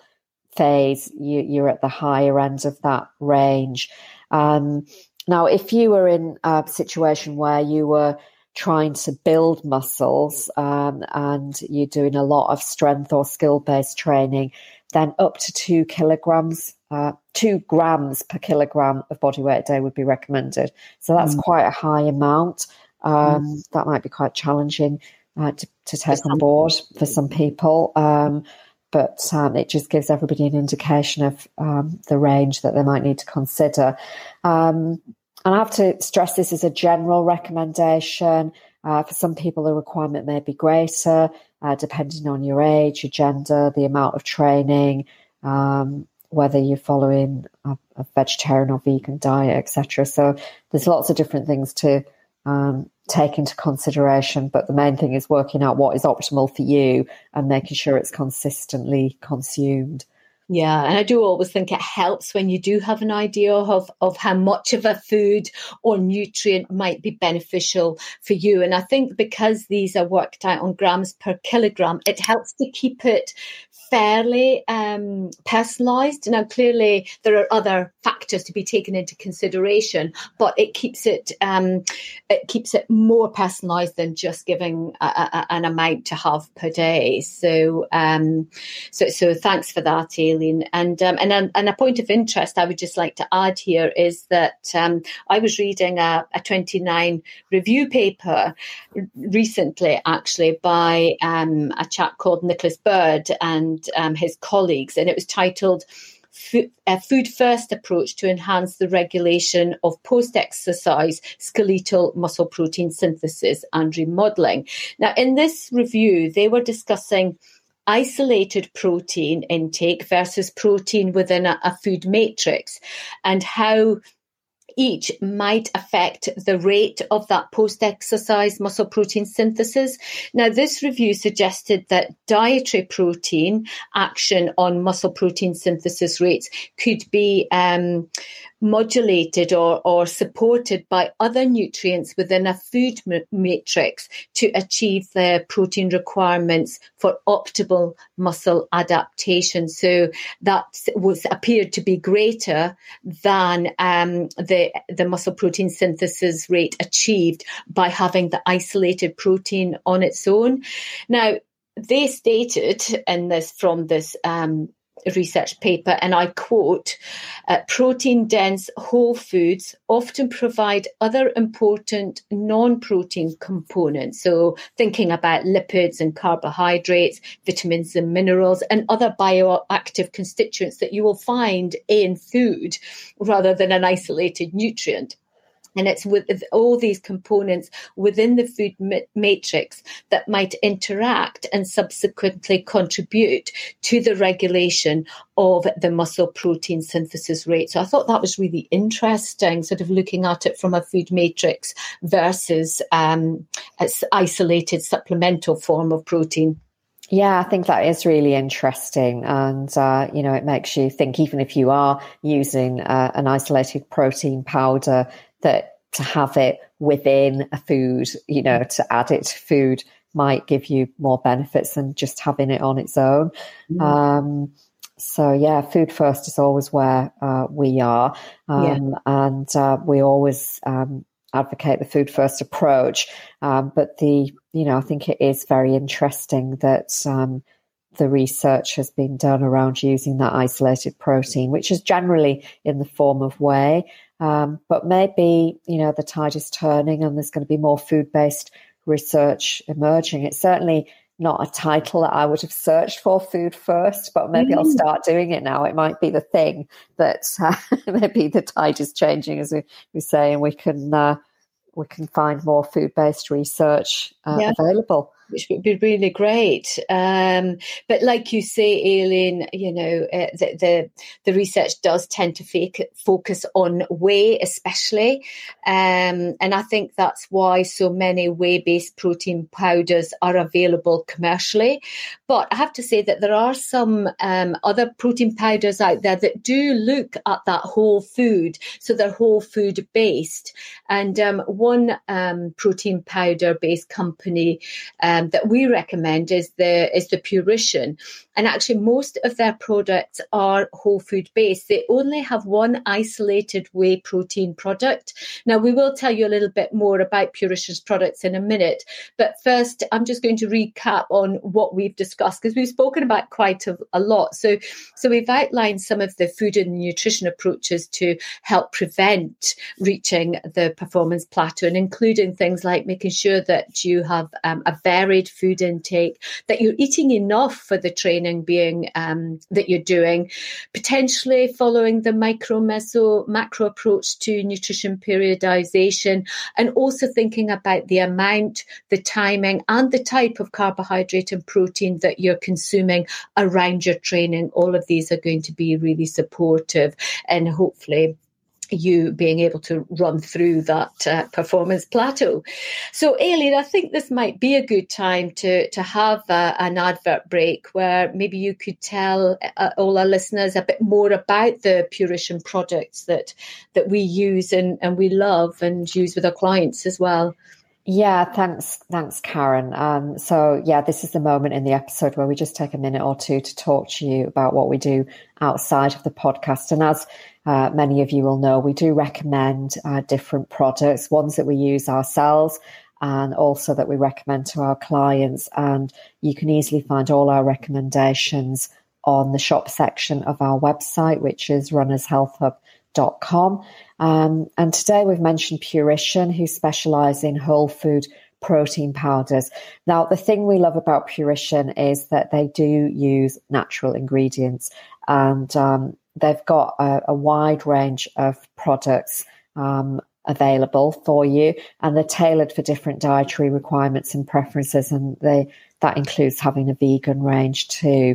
[SPEAKER 1] phase, you, are at the higher end of that range. Um, now, if you were in a situation where you were trying to build muscles um, and you're doing a lot of strength or skill based training, then up to two kilograms, uh, two grams per kilogram of body weight a day would be recommended. So that's mm. quite a high amount. Um, mm. That might be quite challenging uh, to, to, take on board for some people. Um, but um, it just gives everybody an indication of um, the range that they might need to consider. Um, and I have to stress this is a general recommendation. Uh, for some people, the requirement may be greater, uh, depending on your age, your gender, the amount of training, um, whether you're following a, a, vegetarian or vegan diet, etc. So there's lots of different things to um, take into consideration. But the main thing is working out what is optimal for you and making sure it's consistently consumed.
[SPEAKER 2] Yeah, and I do always think it helps when you do have an idea of, of how much of a food or nutrient might be beneficial for you. And I think because these are worked out on grams per kilogram, it helps to keep it fairly um, personalised. Now, clearly, there are other factors to be taken into consideration, but it keeps it um, it keeps it more personalised than just giving a, a, an amount to have per day. So, um, so, so thanks for that, Aileen. And um, and and a point of interest I would just like to add here is that um, I was reading a, a 29 review paper recently, actually, by um, a chap called Nicholas Burd and um, his colleagues, and it was titled a food first approach to enhance the regulation of post exercise skeletal muscle protein synthesis and remodeling. Now, in this review, they were discussing isolated protein intake versus protein within a, a food matrix and how each might affect the rate of that post exercise muscle protein synthesis. Now, this review suggested that dietary protein action on muscle protein synthesis rates could be um, modulated or, or supported by other nutrients within a food matrix to achieve the protein requirements for optimal muscle adaptation. So that was appeared to be greater than um, the the muscle protein synthesis rate achieved by having the isolated protein on its own. Now they stated in this from this um, research paper, and I quote uh, protein dense whole foods often provide other important non protein components. So, thinking about lipids and carbohydrates, vitamins and minerals, and other bioactive constituents that you will find in food rather than an isolated nutrient. And it's with all these components within the food matrix that might interact and subsequently contribute to the regulation of the muscle protein synthesis rate. So I thought that was really interesting, sort of looking at it from a food matrix versus um, isolated supplemental form of protein.
[SPEAKER 1] Yeah, I think that is really interesting. And, uh, you know, it makes you think, even if you are using uh, an isolated protein powder, that to have it within a food, you know, to add it to food might give you more benefits than just having it on its own. Mm. Um, so yeah, food first is always where uh, we are, um, yeah. and uh, we always um, advocate the food first approach. Um, but the you know I think it is very interesting that um, the research has been done around using that isolated protein, which is generally in the form of whey. Um, but maybe, you know, the tide is turning and there's going to be more food based research emerging. It's certainly not a title that I would have searched for food first, but maybe mm. I'll start doing it now. It might be the thing that uh, (laughs) maybe the tide is changing, as we, we say, and we can uh, we can find more food based research uh, yeah. available
[SPEAKER 2] which would be really great. Um, but like you say, Aileen, you know, uh, the, the, the research does tend to fake, focus on whey, especially, um, and I think that's why so many whey-based protein powders are available commercially. But I have to say that there are some um, other protein powders out there that do look at that whole food, so they're whole food based. And um, one um, protein powder based company. Um, um, that we recommend is the is the Purition, and actually most of their products are whole food based. They only have one isolated whey protein product. Now we will tell you a little bit more about Purition's products in a minute, but first I'm just going to recap on what we've discussed because we've spoken about quite a, a lot. So so we've outlined some of the food and nutrition approaches to help prevent reaching the performance plateau, and including things like making sure that you have um, a varied food intake, that you're eating enough for the training being um, that you're doing, potentially following the micro, meso, macro approach to nutrition periodization, and also thinking about the amount, the timing, and the type of carbohydrate and protein that you're consuming around your training. All of these are going to be really supportive and hopefully you being able to run through that uh, performance plateau. So, Aileen, I think this might be a good time to to have uh, an advert break where maybe you could tell uh, all our listeners a bit more about the Purition products that that we use and, and we love and use with our clients as well.
[SPEAKER 1] Yeah, thanks, thanks, Karen. Um, so, yeah, this is the moment in the episode where we just take a minute or two to talk to you about what we do outside of the podcast. And as uh, many of you will know, we do recommend uh, different products, ones that we use ourselves and also that we recommend to our clients. And you can easily find all our recommendations on the shop section of our website, which is runnershealthhub.com. Um, and today we've mentioned Purition, who specialize in whole food protein powders. Now, the thing we love about Purition is that they do use natural ingredients and um, they've got a, a, wide range of products um, available for you and they're tailored for different dietary requirements and preferences and they that includes having a vegan range too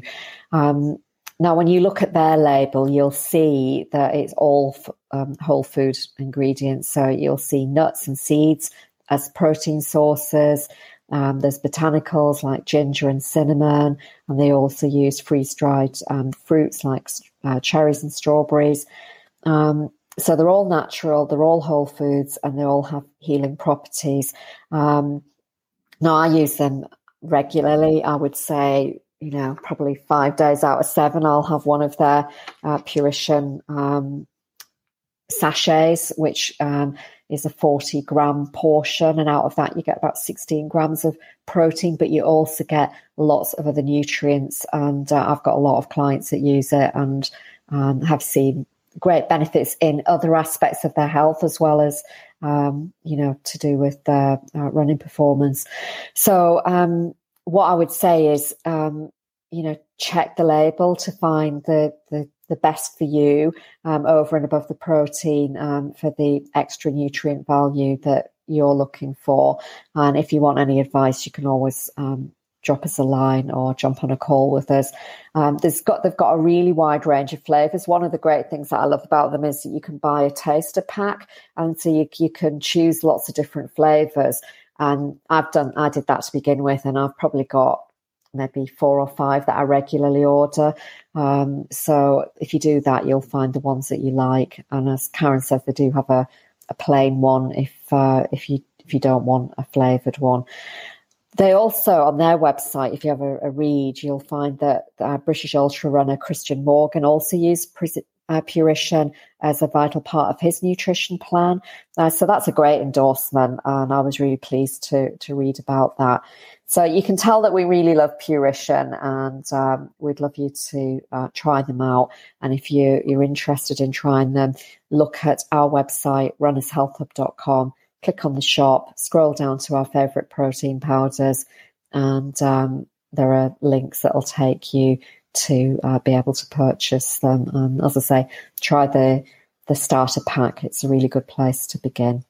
[SPEAKER 1] um, now, when you look at their label, you'll see that it's all um, whole food ingredients. So you'll see nuts and seeds as protein sources. Um, there's botanicals like ginger and cinnamon, and they also use freeze dried um, fruits like uh, cherries and strawberries. Um, so they're all natural, they're all whole foods, and they all have healing properties. Um, now, I use them regularly. I would say, you know, probably five days out of seven, I'll have one of their uh, Purition um, sachets, which um, is a 40 gram portion. And out of that, you get about 16 grams of protein, but you also get lots of other nutrients. And uh, I've got a lot of clients that use it and um, have seen great benefits in other aspects of their health as well as um, you know to do with their uh, running performance so um, what i would say is um, you know check the label to find the the the best for you um, over and above the protein um, for the extra nutrient value that you're looking for. And if you want any advice, you can always um, drop us a line or jump on a call with us. Um, there's got they've got a really wide range of flavors. One of the great things that I love about them is that you can buy a taster pack, and so you you can choose lots of different flavors. And I've done I did that to begin with, and I've probably got maybe four or five that I regularly order. Um, so if you do that, you'll find the ones that you like. And as Karen says, they do have a, a plain one if uh, if you if you don't want a flavored one. They also on their website, if you have a, a read, you'll find that uh, British ultra runner Christian Morgan also used uh, as a vital part of his nutrition plan. Uh, so that's a great endorsement, and I was really pleased to to read about that. So you can tell that we really love Purition, and um, we'd love you to uh, try them out. And if you you're interested in trying them, look at our website runnershealthhub.com. Click on the shop, scroll down to our favorite protein powders, and um, there are links that will take you to uh, be able to purchase them. And as I say, try the the starter pack. It's a really good place to begin.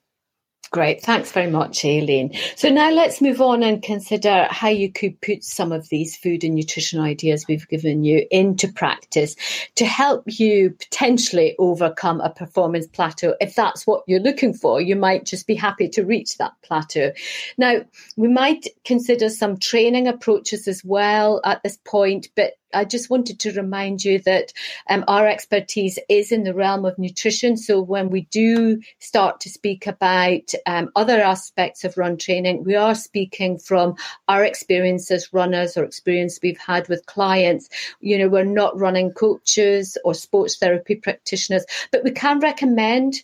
[SPEAKER 2] Great. Thanks very much, Aileen. So now let's move on and consider how you could put some of these food and nutrition ideas we've given you into practice to help you potentially overcome a performance plateau. If that's what you're looking for, you might just be happy to reach that plateau. Now, we might consider some training approaches as well at this point, but I just wanted to remind you that um, our expertise is in the realm of nutrition. So when we do start to speak about um, other aspects of run training, we are speaking from our experience as runners or experience we've had with clients. You know, we're not running coaches or sports therapy practitioners, but we can recommend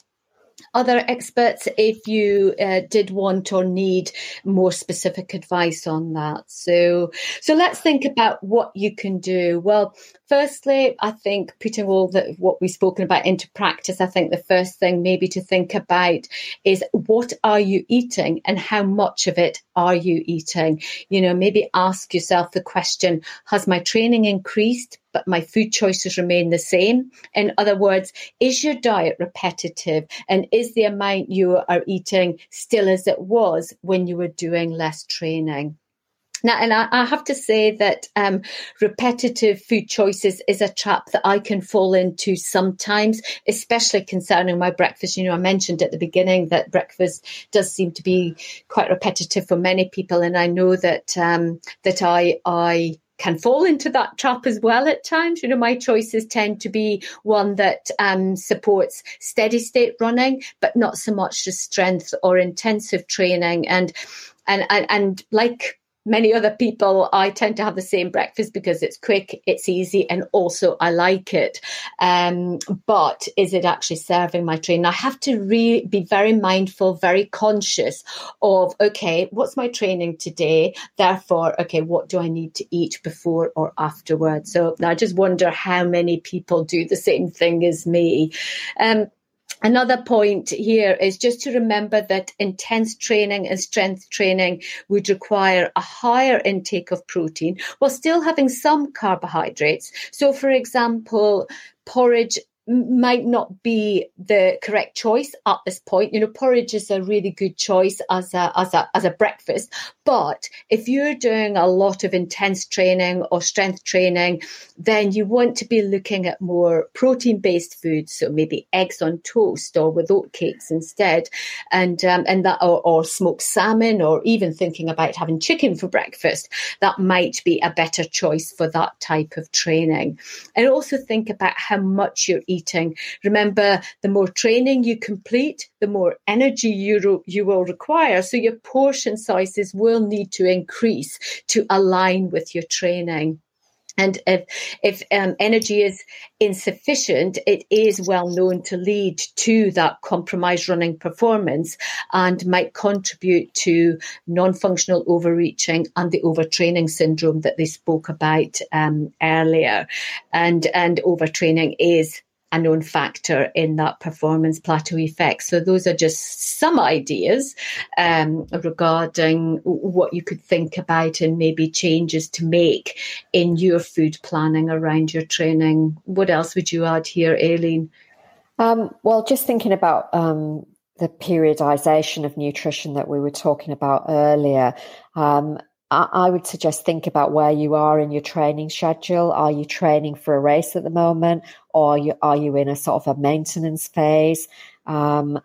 [SPEAKER 2] other experts if you uh, did want or need more specific advice on that. So, so let's think about what you can do. Well, firstly, I think putting all that what we've spoken about into practice, I think the first thing maybe to think about is what are you eating and how much of it are you eating? You know, maybe ask yourself the question, has my training increased? But my food choices remain the same. In other words, is your diet repetitive and is the amount you are eating still as it was when you were doing less training? Now, and I, I have to say that um, repetitive food choices is a trap that I can fall into sometimes, especially concerning my breakfast. You know, I mentioned at the beginning that breakfast does seem to be quite repetitive for many people, and I know that um, that I I can fall into that trap as well at times. You know, my choices tend to be one that um, supports steady state running, but not so much just strength or intensive training. And and and, and like many other people, I tend to have the same breakfast because it's quick, it's easy, and also I like it. Um, but is it actually serving my training? I have to re- be very mindful, very conscious of, okay, what's my training today? Therefore, okay, what do I need to eat before or afterwards? So I just wonder how many people do the same thing as me. Um, Another point here is just to remember that intense training and strength training would require a higher intake of protein while still having some carbohydrates. So, for example, porridge might not be the correct choice at this point. You know, porridge is a really good choice as a as a as a breakfast. But if you're doing a lot of intense training or strength training, then you want to be looking at more protein based foods. So maybe eggs on toast or with oatcakes instead, and um, and that or, or smoked salmon, or even thinking about having chicken for breakfast. That might be a better choice for that type of training. And also think about how much you're eating. Remember, the more training you complete, the more energy you, you will require. So your portion sizes will need to increase to align with your training. And if, if um, energy is insufficient, it is well known to lead to that compromised running performance and might contribute to non functional overreaching and the overtraining syndrome that they spoke about um, earlier. And, and overtraining is a known factor in that performance plateau effect. So those are just some ideas um, regarding what you could think about and maybe changes to make in your food planning around your training. What else would you add here, Aileen?
[SPEAKER 1] Um, well, just thinking about um, the periodization of nutrition that we were talking about earlier. Um, I would suggest think about where you are in your training schedule. Are you training for a race at the moment, or are you, are you in a sort of a maintenance phase? Um,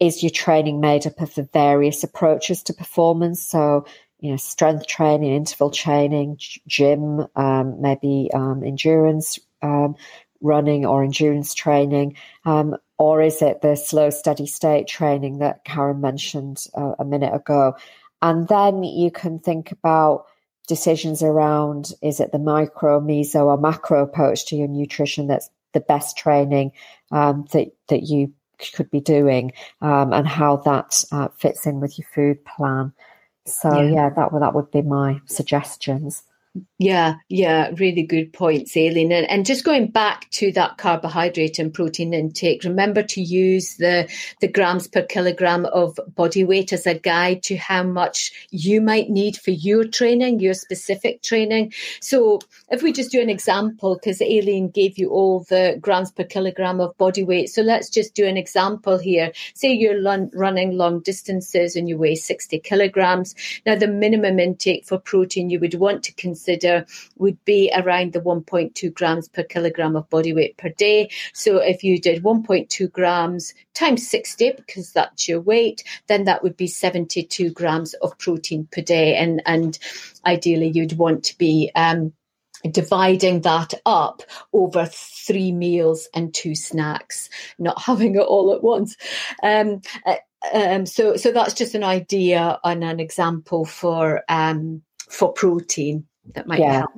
[SPEAKER 1] is your training made up of the various approaches to performance? So, you know, strength training, interval training, gym, um, maybe um, endurance um, running or endurance training, um, or is it the slow, steady state training that Karen mentioned uh, a minute ago? And then you can think about decisions around is it the micro, meso, or macro approach to your nutrition that's the best training um, that that you could be doing, um, and how that uh, fits in with your food plan. So yeah, yeah that that would be my suggestions.
[SPEAKER 2] Yeah, yeah, really good points, Aileen. And, and just going back to that carbohydrate and protein intake, remember to use the, the grams per kilogram of body weight as a guide to how much you might need for your training, your specific training. So if we just do an example, because Aileen gave you all the grams per kilogram of body weight. So let's just do an example here. Say you're running long distances and you weigh 60 kilograms. Now, the minimum intake for protein you would want to consider consider would be around the 1.2 grams per kilogram of body weight per day. So if you did 1.2 grams times 60, because that's your weight, then that would be 72 grams of protein per day. And, and ideally, you'd want to be um, dividing that up over three meals and two snacks, not having it all at once. Um, uh, um, so, so that's just an idea and an example for um, for protein that might yeah. help.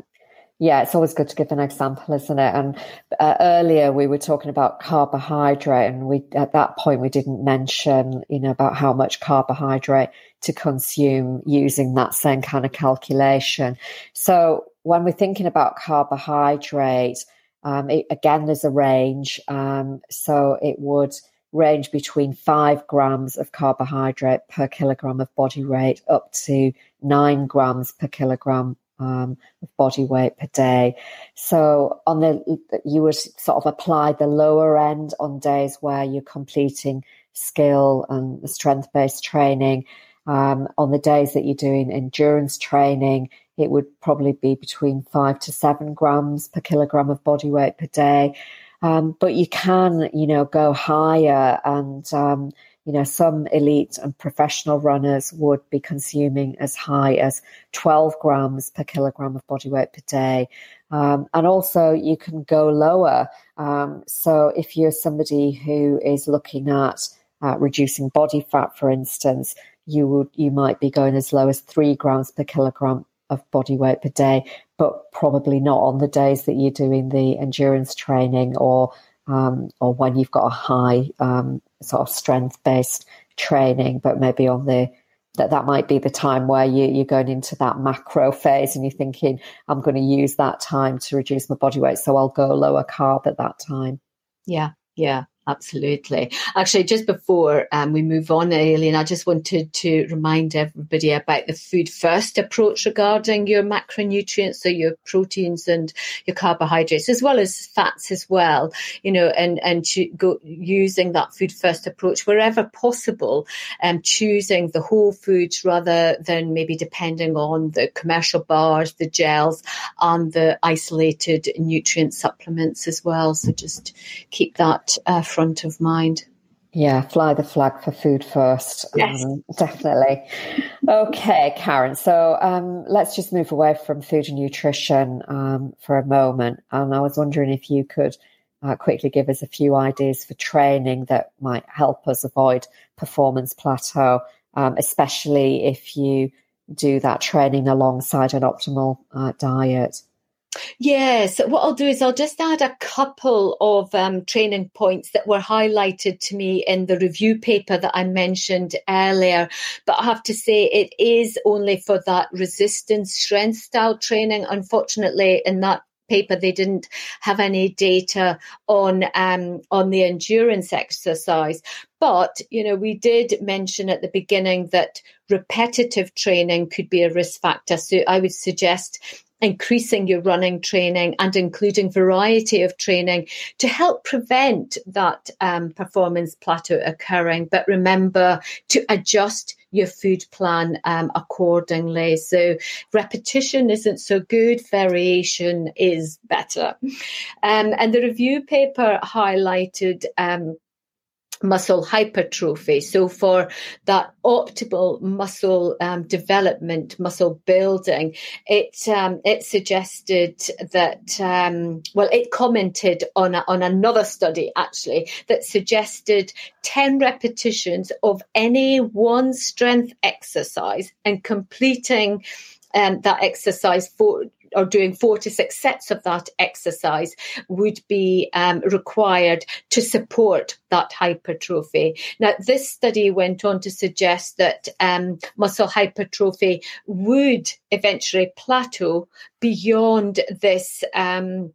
[SPEAKER 1] Yeah, it's always good to give an example, isn't it? And uh, earlier we were talking about carbohydrate, and we at that point we didn't mention, you know, about how much carbohydrate to consume using that same kind of calculation. So when we're thinking about carbohydrate, um, it, again, there's a range. Um, so it would range between five grams of carbohydrate per kilogram of body weight up to nine grams per kilogram um, of body weight per day. So on the you would sort of apply the lower end on days where you're completing skill and strength based training. Um, on the days that you're doing endurance training, it would probably be between five to seven grams per kilogram of body weight per day. Um, but you can, you know, go higher and um, you know, some elite and professional runners would be consuming as high as 12 grams per kilogram of body weight per day. Um, and also, you can go lower. Um, so, if you're somebody who is looking at uh, reducing body fat, for instance, you would you might be going as low as three grams per kilogram of body weight per day, but probably not on the days that you're doing the endurance training or um, or when you've got a high um, sort of strength based training, but maybe on the that that might be the time where you, you're going into that macro phase and you're thinking, I'm going to use that time to reduce my body weight, so I'll go lower carb at that time.
[SPEAKER 2] Yeah, yeah, absolutely. Actually, just before um, we move on, Aileen, I just wanted to remind everybody about the food first approach regarding your macronutrients, so your proteins and your carbohydrates, as well as fats as well. You know, and and go using that food first approach wherever possible, and um, choosing the whole foods rather than maybe depending on the commercial bars, the gels, and the isolated nutrient supplements as well. So just keep that. Uh, front of mind.
[SPEAKER 1] Yeah, fly the flag for food first.
[SPEAKER 2] Yes.
[SPEAKER 1] Um, (laughs) definitely. Okay, Karen. So um, let's just move away from food and nutrition um, for a moment. And I was wondering if you could uh, quickly give us a few ideas for training that might help us avoid performance plateau, um, especially if you do that training alongside an optimal uh, diet.
[SPEAKER 2] Yes, what I'll do is I'll just add a couple of um, training points that were highlighted to me in the review paper that I mentioned earlier. But I have to say it is only for that resistance strength style training. Unfortunately, in that paper they didn't have any data on um, on the endurance exercise but you know we did mention at the beginning that repetitive training could be a risk factor so i would suggest increasing your running training and including variety of training to help prevent that um, performance plateau occurring. But remember to adjust your food plan um, accordingly. So repetition isn't so good, variation is better. Um, and the review paper highlighted um, muscle hypertrophy. So for that optimal muscle um, development, muscle building, it um, it suggested that um, well, it commented on a, on another study actually that suggested ten repetitions of any one strength exercise and completing. Um, that exercise for or doing four to six sets of that exercise would be um, required to support that hypertrophy. Now, this study went on to suggest that um, muscle hypertrophy would eventually plateau beyond this. Um,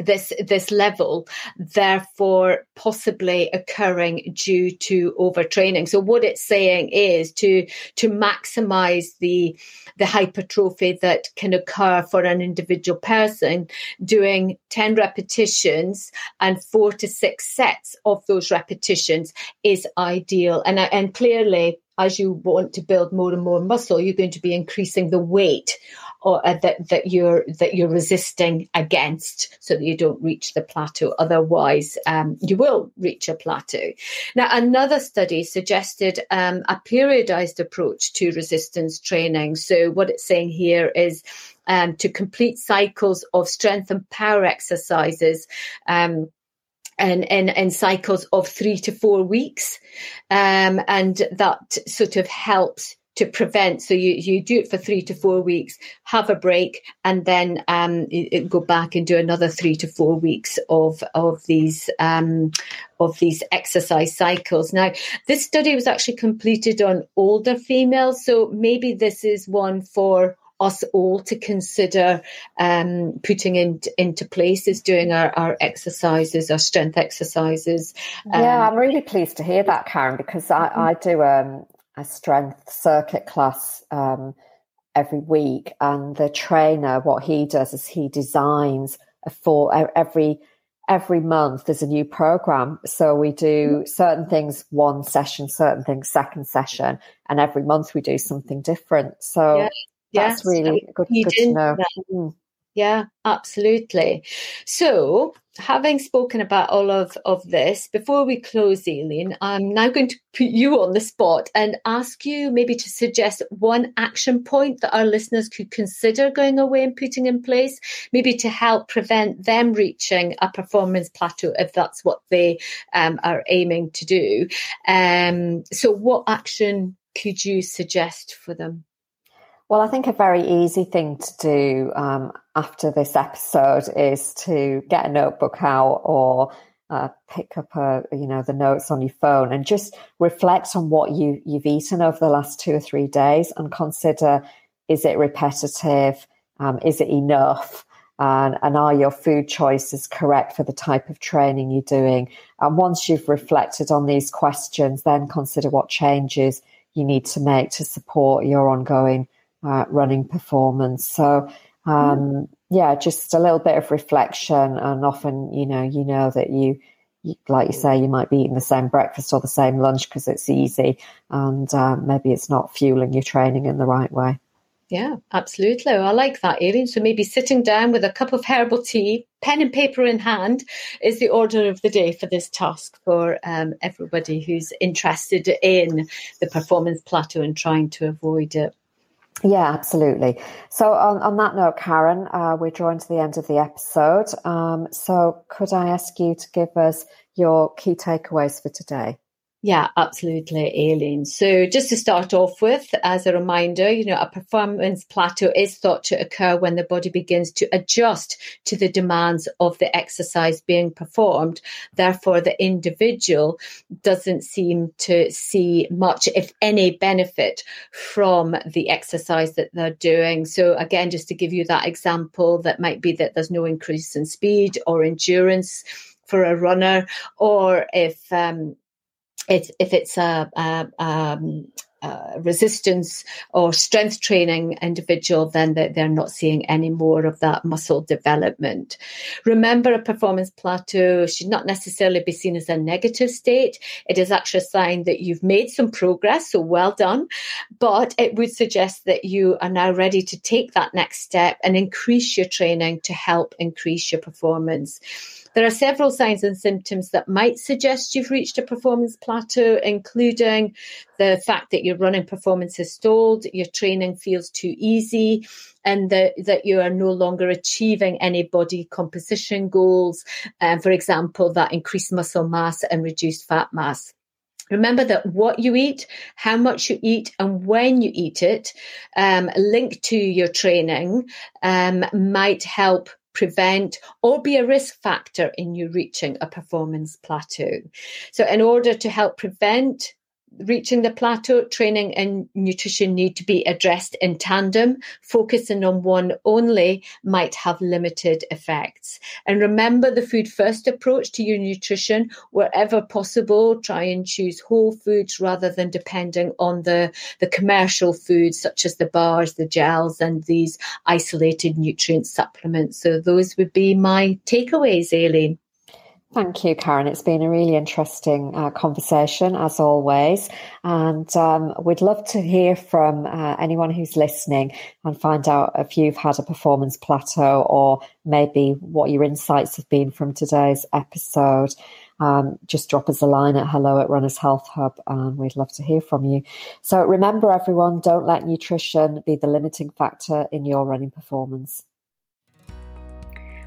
[SPEAKER 2] this this level, therefore possibly occurring due to overtraining. So what it's saying is to to maximize the the hypertrophy that can occur for an individual person, doing 10 repetitions and four to six sets of those repetitions is ideal. And and clearly as you want to build more and more muscle, you're going to be increasing the weight or uh, that that you're that you're resisting against, so that you don't reach the plateau. Otherwise, um, you will reach a plateau. Now, another study suggested um, a periodized approach to resistance training. So, what it's saying here is um, to complete cycles of strength and power exercises. Um, and in, cycles of three to four weeks. Um, and that sort of helps to prevent. So you, you do it for three to four weeks, have a break, and then um, go back and do another three to four weeks of of these um, of these exercise cycles. Now, this study was actually completed on older females, so maybe this is one for us all to consider um, putting in, into place is doing our, our exercises, our strength exercises.
[SPEAKER 1] Um, yeah, I'm really pleased to hear that, Karen, because I, I do um, a strength circuit class um, every week, and the trainer, what he does is he designs a for every every month there's a new program. So we do certain things one session, certain things second session, and every month we do something different. So yeah. that's really good, good to know. Mm.
[SPEAKER 2] Yeah, absolutely. So, having spoken about all of, of this, before we close, Aileen, I'm now going to put you on the spot and ask you maybe to suggest one action point that our listeners could consider going away and putting in place, maybe to help prevent them reaching a performance plateau if that's what they um, are aiming to do. Um, so, what action could you suggest for them?
[SPEAKER 1] Well, I think a very easy thing to do um, after this episode is to get a notebook out or uh, pick up a, you know the notes on your phone and just reflect on what you you've eaten over the last two or three days and consider is it repetitive, um, is it enough, and, and are your food choices correct for the type of training you're doing? And once you've reflected on these questions, then consider what changes you need to make to support your ongoing uh, running performance. So, um, mm. yeah, just a little bit of reflection, and often, you know, you know that you, you like you say, you might be eating the same breakfast or the same lunch because it's easy, and uh, maybe it's not fueling your training in the right way.
[SPEAKER 2] Yeah, absolutely. I like that, Aileen. So maybe sitting down with a cup of herbal tea, pen and paper in hand, is the order of the day for this task for um, everybody who's interested in the performance plateau and trying to avoid it.
[SPEAKER 1] Yeah, absolutely. So, on, on that note, Karen, uh, we're drawing to the end of the episode. Um, so, could I ask you to give us your key takeaways for today?
[SPEAKER 2] Yeah, absolutely, Aileen. So just to start off with, as a reminder, you know, a performance plateau is thought to occur when the body begins to adjust to the demands of the exercise being performed. Therefore, the individual doesn't seem to see much, if any, benefit from the exercise that they're doing. So again, just to give you that example, that might be that there's no increase in speed or endurance for a runner, or if um, if, if it's a, a, um, a, resistance or strength training individual, then they're not seeing any more of that muscle development. Remember, a performance plateau should not necessarily be seen as a negative state. It is actually a sign that you've made some progress, so well done. But it would suggest that you are now ready to take that next step and increase your training to help increase your performance. There are several signs and symptoms that might suggest you've reached a performance plateau, including the fact that your running performance has stalled, your training feels too easy, and that, that you are no longer achieving any body composition goals. For example, that increased muscle mass and reduced fat mass. Remember that what you eat, how much you eat, and when you eat it, um, linked to your training, um, might help prevent or be a risk factor in you reaching a performance plateau. So, in order to help prevent reaching the plateau, training and nutrition need to be addressed in tandem. Focusing on one only might have limited effects. And remember the food first approach to your nutrition. Wherever possible, try and choose whole foods rather than depending on the, the commercial foods such as the bars, the gels, and these isolated nutrient supplements. So those would be my takeaways, Aileen.
[SPEAKER 1] Thank you, Karen. It's been a really interesting uh, conversation, as always. And um, we'd love to hear from uh, anyone who's listening and find out if you've had a performance plateau or maybe what your insights have been from today's episode. Um, just drop us a line at hello at Runners Health Hub, and we'd love to hear from you. So remember, everyone, don't let nutrition be the limiting factor in your running performance.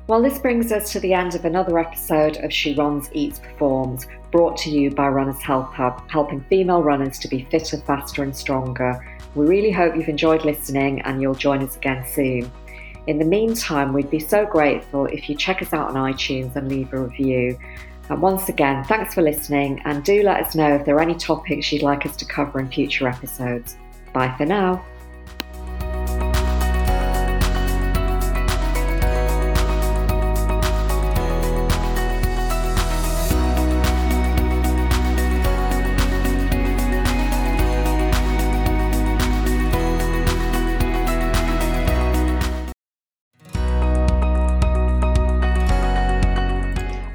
[SPEAKER 1] Well, this brings us to the end of another episode of She Runs, Eats, Performs, brought to you by Runners Health Hub, helping female runners to be fitter, faster, and stronger. We really hope you've enjoyed listening and you'll join us again soon. In the meantime, we'd be so grateful if you check us out on iTunes and leave a review. And once again, thanks for listening and do let us know if there are any topics you'd like us to cover in future episodes. Bye for now.